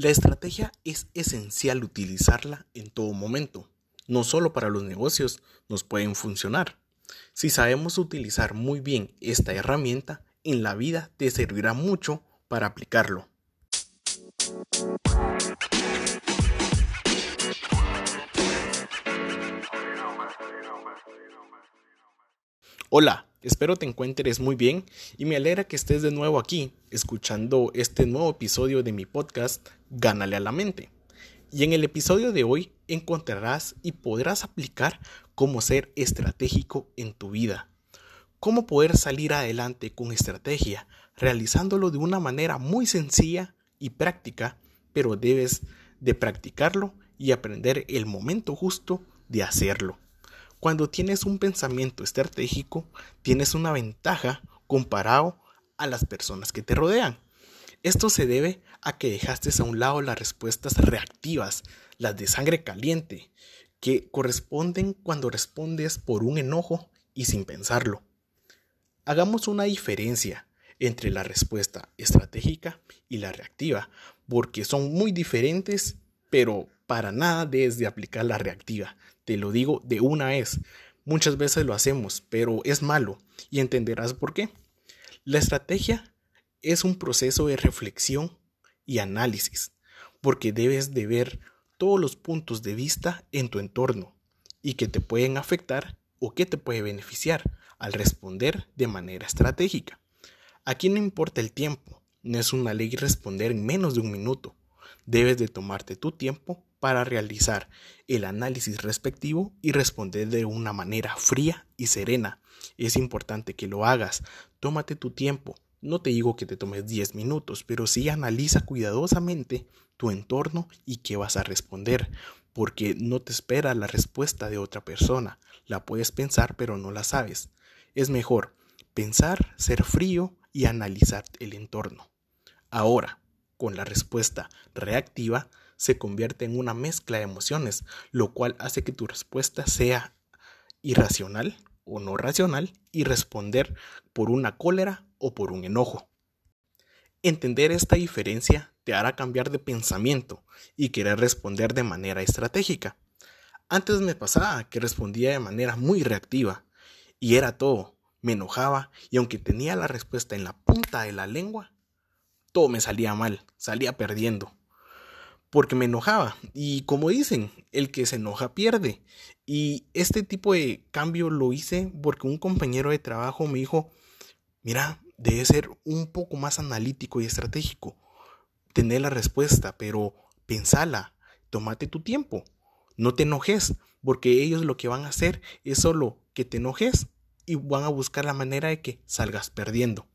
La estrategia es esencial utilizarla en todo momento. No solo para los negocios nos pueden funcionar. Si sabemos utilizar muy bien esta herramienta, en la vida te servirá mucho para aplicarlo. Hola, espero te encuentres muy bien y me alegra que estés de nuevo aquí escuchando este nuevo episodio de mi podcast Gánale a la mente. Y en el episodio de hoy encontrarás y podrás aplicar cómo ser estratégico en tu vida. Cómo poder salir adelante con estrategia, realizándolo de una manera muy sencilla y práctica, pero debes de practicarlo y aprender el momento justo de hacerlo. Cuando tienes un pensamiento estratégico, tienes una ventaja comparado a las personas que te rodean. Esto se debe a que dejaste a un lado las respuestas reactivas, las de sangre caliente, que corresponden cuando respondes por un enojo y sin pensarlo. Hagamos una diferencia entre la respuesta estratégica y la reactiva, porque son muy diferentes, pero para nada debes de aplicar la reactiva. Te lo digo de una vez. Muchas veces lo hacemos, pero es malo y entenderás por qué. La estrategia es un proceso de reflexión y análisis, porque debes de ver todos los puntos de vista en tu entorno y que te pueden afectar o que te puede beneficiar al responder de manera estratégica. Aquí no importa el tiempo, no es una ley responder en menos de un minuto. Debes de tomarte tu tiempo para realizar el análisis respectivo y responder de una manera fría y serena. Es importante que lo hagas. Tómate tu tiempo. No te digo que te tomes 10 minutos, pero sí analiza cuidadosamente tu entorno y qué vas a responder, porque no te espera la respuesta de otra persona. La puedes pensar, pero no la sabes. Es mejor pensar, ser frío y analizar el entorno. Ahora, con la respuesta reactiva, se convierte en una mezcla de emociones, lo cual hace que tu respuesta sea irracional o no racional y responder por una cólera o por un enojo. Entender esta diferencia te hará cambiar de pensamiento y querer responder de manera estratégica. Antes me pasaba que respondía de manera muy reactiva y era todo, me enojaba y aunque tenía la respuesta en la punta de la lengua, todo me salía mal, salía perdiendo porque me enojaba. Y como dicen, el que se enoja pierde. Y este tipo de cambio lo hice porque un compañero de trabajo me dijo, mira, debe ser un poco más analítico y estratégico. Tener la respuesta, pero pensala, tómate tu tiempo. No te enojes, porque ellos lo que van a hacer es solo que te enojes y van a buscar la manera de que salgas perdiendo.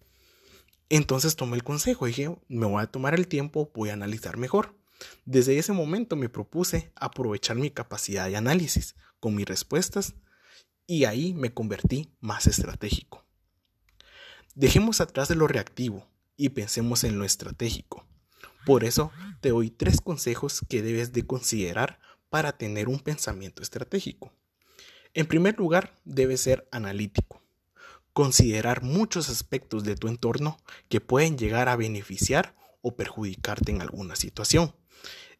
Entonces tomé el consejo, dije, me voy a tomar el tiempo, voy a analizar mejor. Desde ese momento me propuse aprovechar mi capacidad de análisis con mis respuestas y ahí me convertí más estratégico. Dejemos atrás de lo reactivo y pensemos en lo estratégico. Por eso te doy tres consejos que debes de considerar para tener un pensamiento estratégico. En primer lugar, debes ser analítico. Considerar muchos aspectos de tu entorno que pueden llegar a beneficiar o perjudicarte en alguna situación.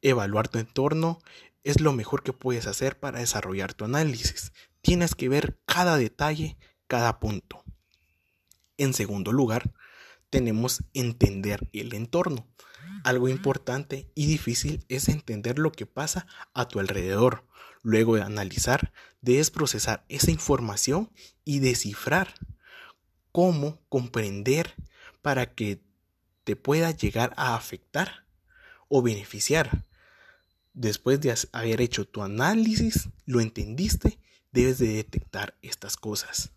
Evaluar tu entorno es lo mejor que puedes hacer para desarrollar tu análisis. Tienes que ver cada detalle, cada punto. En segundo lugar, tenemos entender el entorno. Algo importante y difícil es entender lo que pasa a tu alrededor. Luego de analizar, debes procesar esa información y descifrar cómo comprender para que te pueda llegar a afectar o beneficiar. Después de haber hecho tu análisis, lo entendiste, debes de detectar estas cosas.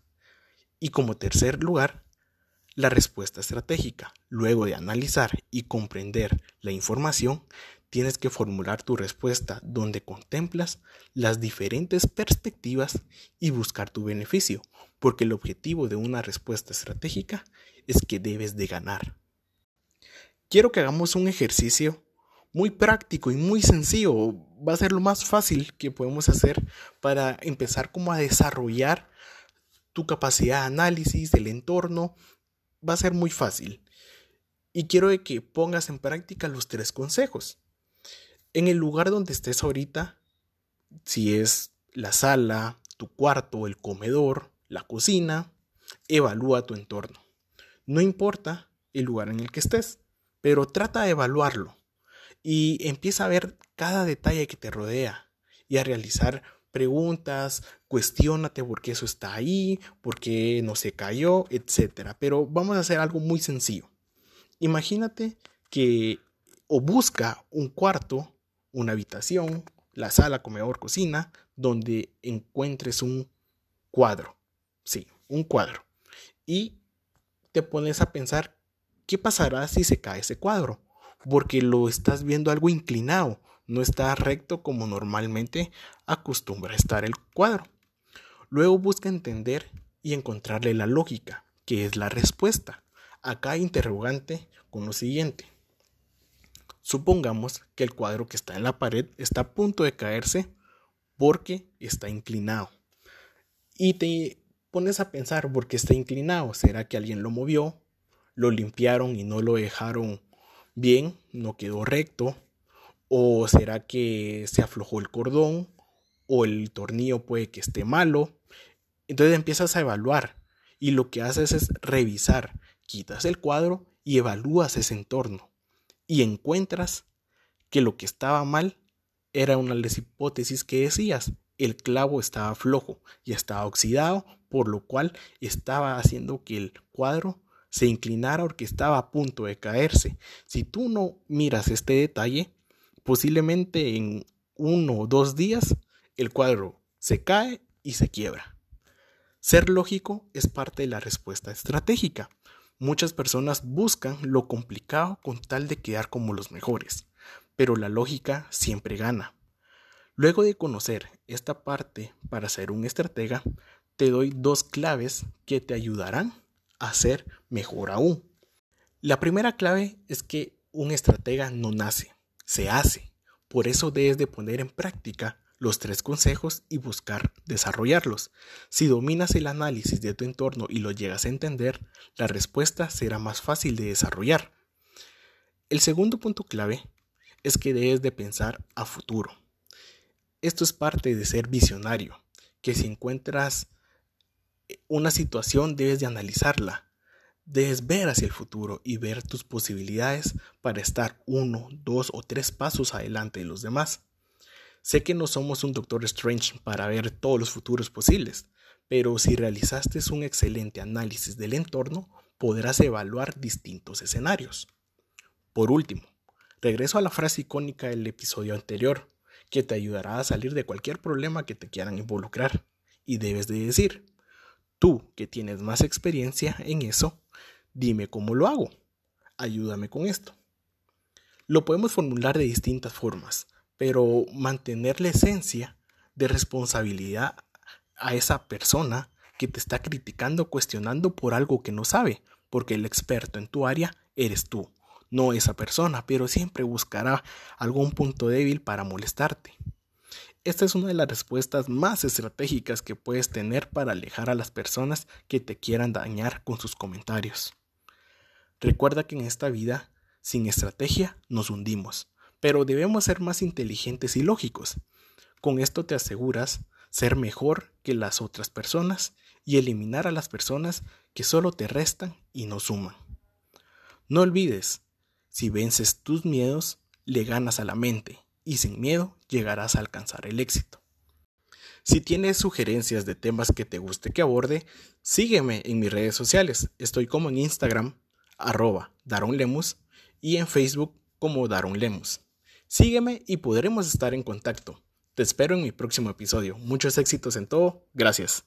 Y como tercer lugar, la respuesta estratégica. Luego de analizar y comprender la información, tienes que formular tu respuesta donde contemplas las diferentes perspectivas y buscar tu beneficio, porque el objetivo de una respuesta estratégica es que debes de ganar. Quiero que hagamos un ejercicio muy práctico y muy sencillo. Va a ser lo más fácil que podemos hacer para empezar como a desarrollar tu capacidad de análisis del entorno. Va a ser muy fácil. Y quiero que pongas en práctica los tres consejos. En el lugar donde estés ahorita, si es la sala, tu cuarto, el comedor, la cocina, evalúa tu entorno. No importa el lugar en el que estés, pero trata de evaluarlo y empieza a ver cada detalle que te rodea y a realizar preguntas, cuestionate por qué eso está ahí, por qué no se cayó, etc. Pero vamos a hacer algo muy sencillo. Imagínate que o busca un cuarto, una habitación, la sala, comedor, cocina, donde encuentres un cuadro. Sí, un cuadro. Y te pones a pensar, ¿qué pasará si se cae ese cuadro? Porque lo estás viendo algo inclinado, no está recto como normalmente acostumbra estar el cuadro. Luego busca entender y encontrarle la lógica, que es la respuesta. Acá interrogante con lo siguiente. Supongamos que el cuadro que está en la pared está a punto de caerse porque está inclinado. Y te pones a pensar por qué está inclinado. ¿Será que alguien lo movió? ¿Lo limpiaron y no lo dejaron bien? ¿No quedó recto? ¿O será que se aflojó el cordón? ¿O el tornillo puede que esté malo? Entonces empiezas a evaluar y lo que haces es revisar. Quitas el cuadro y evalúas ese entorno y encuentras que lo que estaba mal era una de las hipótesis que decías. El clavo estaba flojo y estaba oxidado, por lo cual estaba haciendo que el cuadro se inclinara porque estaba a punto de caerse. Si tú no miras este detalle, posiblemente en uno o dos días el cuadro se cae y se quiebra. Ser lógico es parte de la respuesta estratégica. Muchas personas buscan lo complicado con tal de quedar como los mejores, pero la lógica siempre gana. Luego de conocer esta parte para ser un estratega, te doy dos claves que te ayudarán a ser mejor aún. La primera clave es que un estratega no nace, se hace. Por eso debes de poner en práctica los tres consejos y buscar desarrollarlos. Si dominas el análisis de tu entorno y lo llegas a entender, la respuesta será más fácil de desarrollar. El segundo punto clave es que debes de pensar a futuro. Esto es parte de ser visionario, que si encuentras una situación debes de analizarla, Debes ver hacia el futuro y ver tus posibilidades para estar uno, dos o tres pasos adelante de los demás. Sé que no somos un Doctor Strange para ver todos los futuros posibles, pero si realizaste un excelente análisis del entorno, podrás evaluar distintos escenarios. Por último, regreso a la frase icónica del episodio anterior, que te ayudará a salir de cualquier problema que te quieran involucrar. Y debes de decir, tú que tienes más experiencia en eso, Dime cómo lo hago. Ayúdame con esto. Lo podemos formular de distintas formas, pero mantener la esencia de responsabilidad a esa persona que te está criticando, cuestionando por algo que no sabe, porque el experto en tu área eres tú, no esa persona, pero siempre buscará algún punto débil para molestarte. Esta es una de las respuestas más estratégicas que puedes tener para alejar a las personas que te quieran dañar con sus comentarios. Recuerda que en esta vida, sin estrategia, nos hundimos, pero debemos ser más inteligentes y lógicos. Con esto te aseguras ser mejor que las otras personas y eliminar a las personas que solo te restan y no suman. No olvides, si vences tus miedos, le ganas a la mente y sin miedo llegarás a alcanzar el éxito. Si tienes sugerencias de temas que te guste que aborde, sígueme en mis redes sociales. Estoy como en Instagram arroba Daron Lemus y en Facebook como Daron Lemus. Sígueme y podremos estar en contacto. Te espero en mi próximo episodio. Muchos éxitos en todo. Gracias.